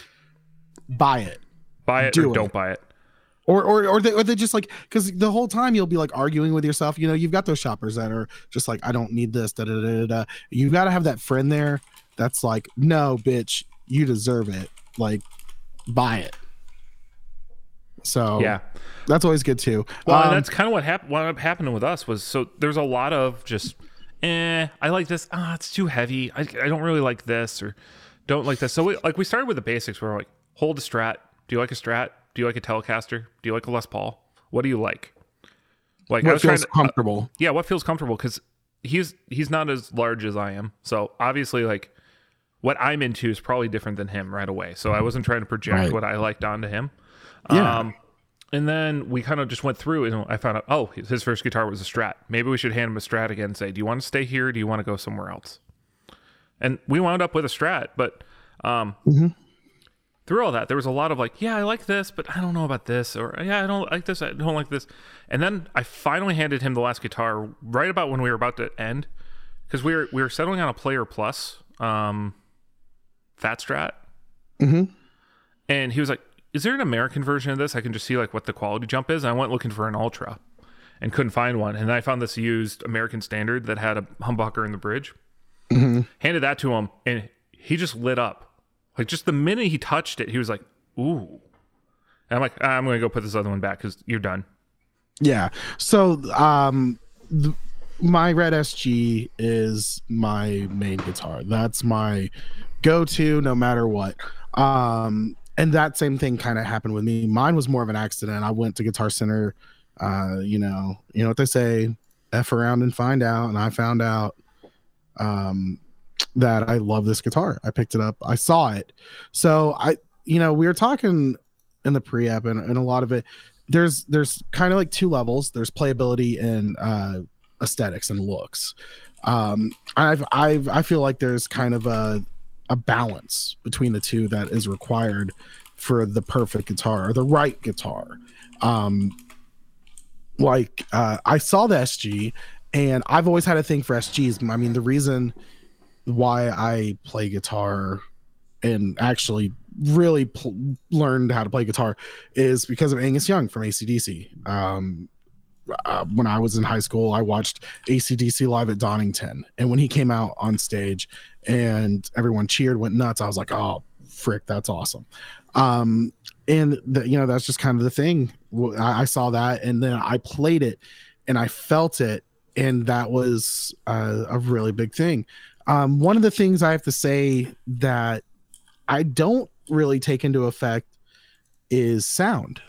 buy it. Buy it Do or it. don't buy it. Or, or, or they, or they just like because the whole time you'll be like arguing with yourself. You know, you've got those shoppers that are just like, I don't need this. Da da da da. You got to have that friend there that's like, no, bitch, you deserve it. Like, buy it. So Yeah. that's always good too. Well, Um, that's kind of what happened. What happened with us was so there's a lot of just, eh, I like this. Ah, it's too heavy. I, I don't really like this or don't like this. So we, like we started with the basics. Where we're like, hold a Strat. Do you like a Strat? Do you like a Telecaster? Do you like a Les Paul? What do you like? Like I what was trying feels to, comfortable. yeah, what feels comfortable because he's he's not as large as I am. So obviously, like what I'm into is probably different than him right away. So I wasn't trying to project Right. what I liked onto him. Yeah. Um, and then we kind of just went through and I found out, oh, his first guitar was a Strat. Maybe we should hand him a Strat again and say, do you want to stay here? Or do you want to go somewhere else? And we wound up with a Strat, but um, through all that, there was a lot of like, yeah, I like this, but I don't know about this, or yeah, I don't like this, I don't like this. And then I finally handed him the last guitar right about when we were about to end, because we were we were settling on a Player Plus, um, Fat Strat, Mhm. and he was like, "Is there an American version of this? I can just see like what the quality jump is." And I went looking for an Ultra, and couldn't find one. And I found this used American Standard that had a humbucker in the bridge. Handed that to him, and he just lit up. Like just the minute he touched it, he was like, "Ooh." And I'm like, "Ah, "I'm to go put this other one back cuz you're done." Yeah. So, um, th- my Red SG is my main guitar. That's my go-to no matter what. Um, and that same thing kind of happened with me. Mine was more of an accident. I went to Guitar Center. Uh, you know, you know what they say, f around and find out. And I found out um, that I love this guitar. I picked it up. I saw it. So I, you know, we were talking in the pre-app and, and a lot of it. There's there's kind of like two levels. There's playability and uh, aesthetics and looks. Um, I've I've I feel like there's kind of a a balance between the two that is required for the perfect guitar or the right guitar. Um, like uh, I saw the SG, and I've always had a thing for SGs. I mean, the reason why I play guitar and actually really pl- learned how to play guitar is because of Angus Young from ACDC. Um, uh, when I was in high school, I watched ACDC live at Donington, and when he came out on stage and everyone cheered, went nuts, I was like, "Oh, frick, that's awesome!" Um, and the, you know, that's just kind of the thing. I, I saw that, and then I played it, and I felt it, and that was uh, a really big thing. Um, one of the things I have to say that I don't really take into effect is sound.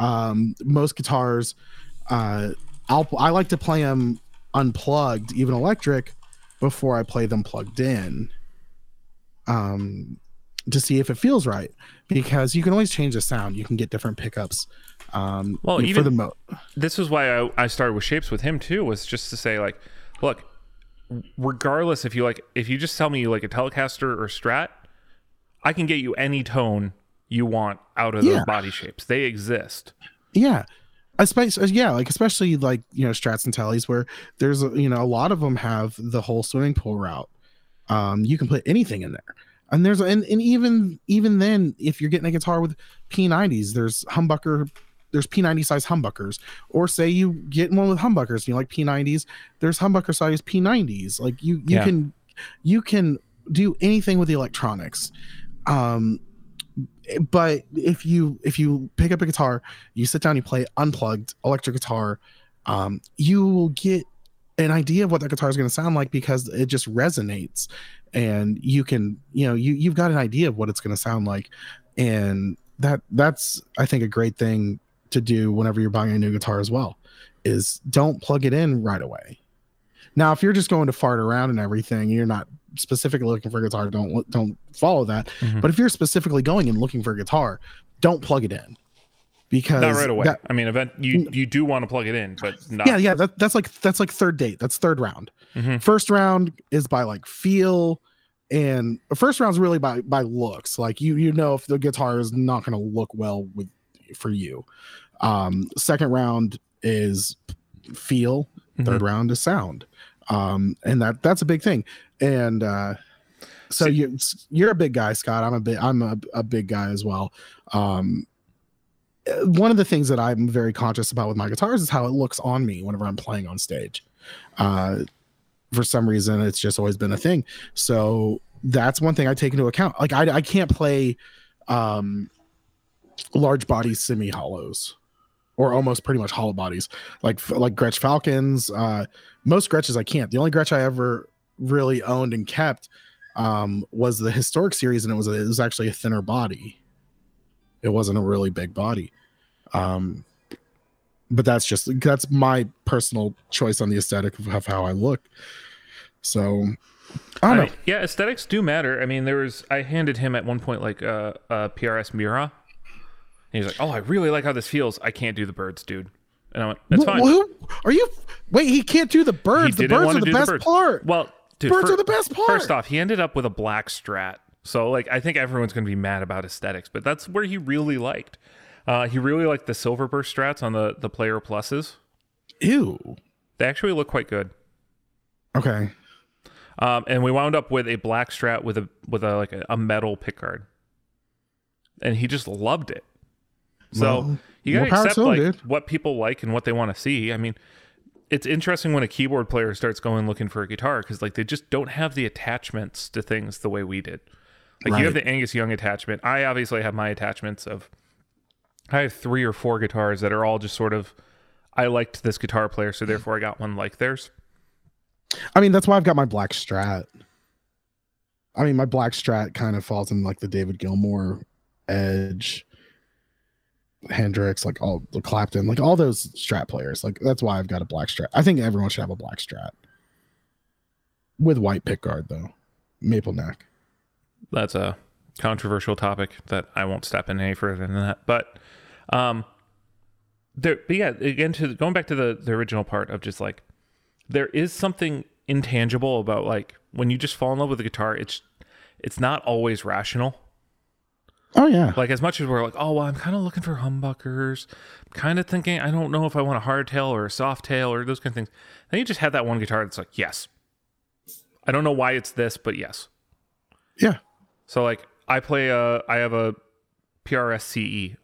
Um, most guitars, uh, I'll I like to play them unplugged, even electric, before I play them plugged in. Um, to see if it feels right, because you can always change the sound. You can get different pickups. Um, Well, for even- the mo- this is why I, I started with shapes with him too was just to say like look regardless if you like if you just tell me you like a telecaster or strat i can get you any tone you want out of Yeah. those body shapes they exist Yeah. Especially, yeah, like especially like you know strats and tellies where there's a- you know a lot of them have the whole swimming pool route. Um, you can put anything in there, and there's and, and even even then if you're getting a guitar with P90s, there's humbucker, there's P90 size humbuckers, or say you get one with humbuckers, and you like P90s, there's humbucker size P90s. Like you you Yeah. can you can do anything with the electronics. Um, but if you if you pick up a guitar you sit down you play unplugged electric guitar um, you will get an idea of what that guitar is going to sound like because it just resonates and you can you know you you've got an idea of what it's going to sound like and that that's i think a great thing to do whenever you're buying a new guitar as well is don't plug it in right away. Now if you're just going to fart around and everything you're not specifically looking for a guitar don't don't follow that. Mhm. but if you're specifically going and looking for a guitar don't plug it in because not right away. that- i mean event you you do want to plug it in but not yeah yeah that, that's like that's like third date that's third round. Mhm. first round is by like feel and first round's really by by looks. Like you you know if the guitar is not going to look well with for you. Um second round is feel third round is sound. Um and that that's a big thing. And uh so See- you you're a big guy scott. I'm a big i'm a, a big guy as well. Um uh, one of the things that i'm very conscious about with my guitars is how it looks on me whenever i'm playing on stage. Uh for some reason it's just always been a thing. So that's one thing i take into account. Like i, I can't play um large body semi hollows or almost pretty much hollow bodies like like gretsch falcons uh most gretches i can't. The only gretsch i ever really owned and kept um was the historic series and it was a, it was actually a thinner body. It wasn't a really big body. Um but that's just that's my personal choice on the aesthetic of, of how i look. So i don't know. I- yeah aesthetics do matter. I mean there was i handed him at one point like a, a prs mira and he's like oh i really like how this feels i can't do the birds dude and i went that's fine who are you wait he can't do the birds the birds are the best birds. part well dude birds are the best part First off, he ended up with a black strat. So like I think everyone's gonna be mad about aesthetics, but that's where he really liked. Uh, he really liked the silver burst strats on the the player pluses. ew They actually look quite good. okay Um, and we wound up with a black strat with a with a like a, a metal pickguard, and he just loved it. So Well, you gotta accept him, like what people like and what they want to see. I mean, it's interesting when a keyboard player starts going looking for a guitar because like they just don't have the attachments to things the way we did. Like Right. you have the Angus Young attachment. I obviously have my attachments of I have three or four guitars that are all just sort of I liked this guitar player, so therefore I got one like theirs. I mean, that's why I've got my black strat. I mean, my black strat kind of falls in like the David Gilmour, Edge, Hendrix, like all the Clapton, like all those strat players. Like that's why I've got a black strat. I think everyone should have a black strat with white pick guard though, maple neck. That's a controversial topic that I won't step in any further than that. But um there but yeah, again to going back to the the original part of just like there is something intangible about like when you just fall in love with a guitar, it's it's not always rational. Oh yeah, Like as much as we're like, oh well, I'm kind of looking for humbuckers, I'm kind of thinking I don't know if I want a hardtail or a soft tail or those kind of things. Then you just have that one guitar that's like, yes. I don't know why it's this, but yes. yeah, So like I play a I have a PRS CE,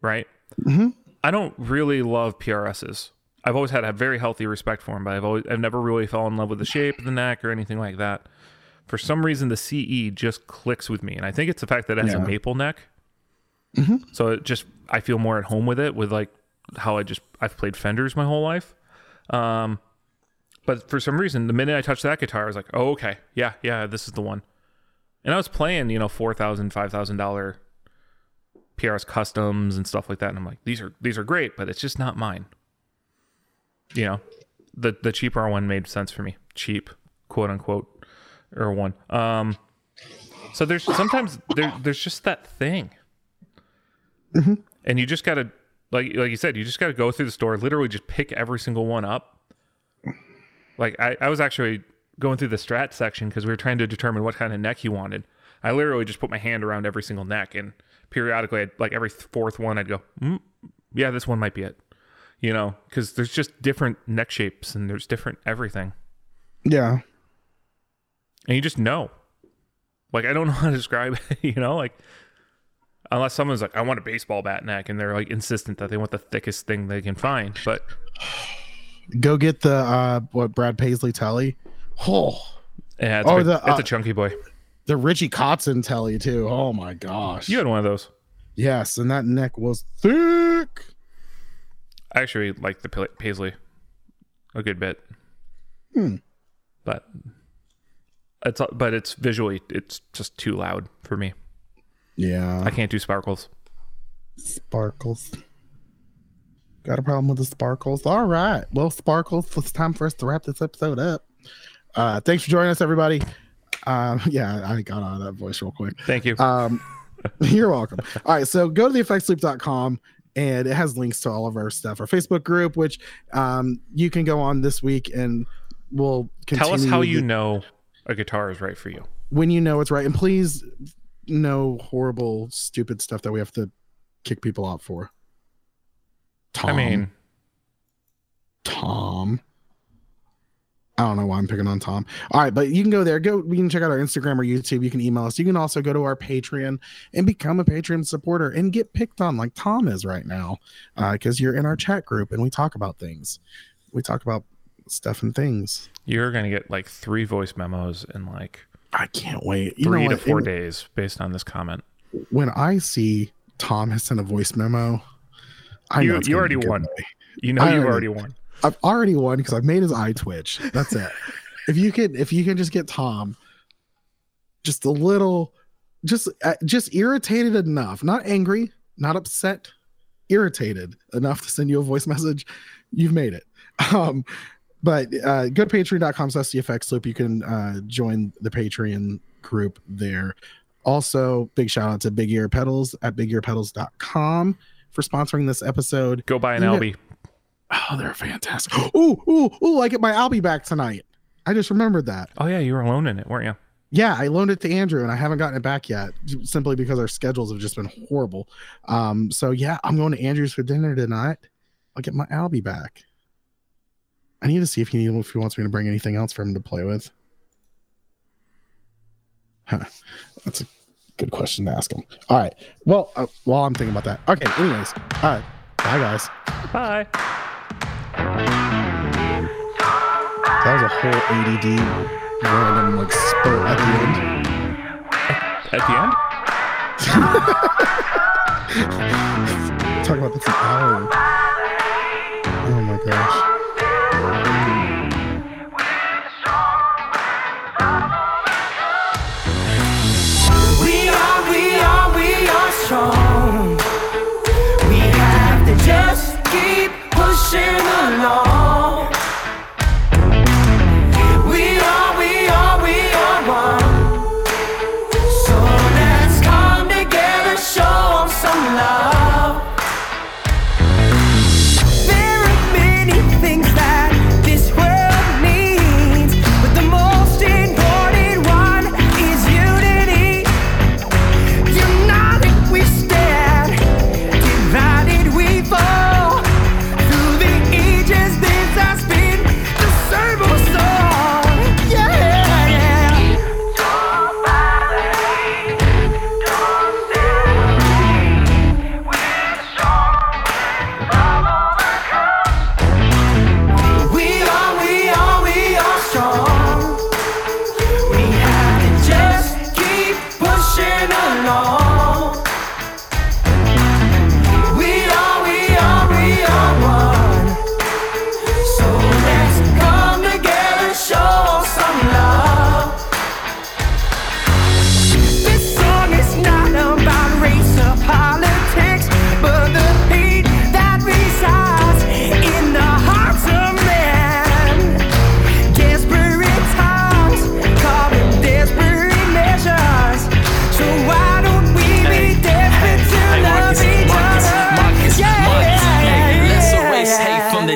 right? Mhm. I don't really love PRSs. I've always had a very healthy respect for them, but I've always I've never really fallen in love with the shape of the neck or anything like that. For some reason, the CE just clicks with me, and I think it's the fact that it has Yeah. a maple neck. Mhm. So it just I feel more at home with it, with like how I just I've played Fenders my whole life. Um, but for some reason, the minute I touched that guitar, I was like, oh okay, yeah, yeah, this is the one. And I was playing, you know, four thousand, five thousand dollar PRS customs and stuff like that, and I'm like, these are these are great, but it's just not mine. You know, the the cheaper one made sense for me, cheap, quote unquote, or one. Um, so there's sometimes there there's just that thing, and you just gotta like like you said, you just gotta go through the store, literally just pick every single one up. Like I, I was actually going through the strat section because we were trying to determine what kind of neck he wanted. I literally just put my hand around every single neck, and periodically, I'd, like every fourth one, I'd go, mm, "Yeah, this one might be it." You know, because there's just different neck shapes and there's different everything, yeah. And you just know. Like I don't know how to describe it. You know, like unless someone's like, "I want a baseball bat neck," and they're like insistent that they want the thickest thing they can find, but Go get the uh what Brad Paisley telly. Oh, yeah, it's, Oh, big- the, it's uh, a chunky boy. the Richie Kotzen telly too. Oh my gosh. You had one of those. Yes, and that neck was thick. I actually like the Paisley a good bit, Hmm. but it's but it's visually it's just too loud for me. Yeah. I can't do sparkles. Sparkles. Got a problem with the sparkles. All right. Well, sparkles, it's time for us to wrap this episode up. Uh thanks for joining us, everybody. Um, yeah, I got out of that voice real quick. Thank you. Um, you're welcome. All right, so go to theeffectsloop.com and it has links to all of our stuff. Our Facebook group, which um, you can go on this week and we'll continue Tell us how with you know a guitar is right for you. when you know it's right. And please, no horrible, stupid stuff that we have to kick people out for. Tom, I mean, Tom. I don't know why I'm picking on Tom. All right, but you can go there. Go. You can check out our Instagram or YouTube. You can email us. You can also go to our Patreon and become a Patreon supporter and get picked on like Tom is right now, uh, because you're in our chat group and we talk about things. We talk about stuff and things. you're gonna get like three voice memos in like I can't wait. You three to what? four And days based on this comment. When I see Tom has sent a voice memo, I You- know you already be a good won. day. You know I you've already- already won. I've already won because I've made his eye twitch. That's it. if you can, if you can just get Tom, just a little, just uh, just irritated enough, not angry, not upset, irritated enough to send you a voice message, you've made it. Um, but uh, go to patreon.com slash CFX loop. You can uh, join the Patreon group there. Also, big shout out to Big Ear Pedals at bigearpedals.com for sponsoring this episode. Go buy an know- Albie. Oh, they're fantastic. Ooh, ooh, ooh, I get my Albie back tonight. I just remembered that. Oh yeah, you were alone in it, weren't you? Yeah, I loaned it to Andrew and I haven't gotten it back yet simply because our schedules have just been horrible. Um, so yeah, I'm going to Andrew's for dinner tonight. I'll get my Albie back. I need to see if he if he wants me to bring anything else for him to play with. Huh. That's a good question to ask him. All right. Well, uh, while I'm thinking about that. Okay. Anyways. All right. Bye, guys. Bye. That was a whole ADD random like spur at the end. At the end? Talk about this an hour. Oh my gosh.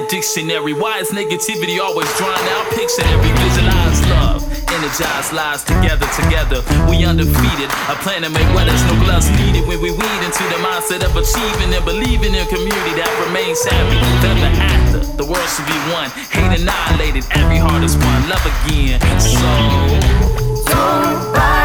dictionary. Why is negativity always drawn out? Picture every visualized love. Energized lives together, together. We undefeated. A plan to make there's no gloves needed. When we weed into the mindset of achieving and believing in community that remains happy. Never after. The world should be one. Hate annihilated. Every heart is one. Love again. So. Don't buy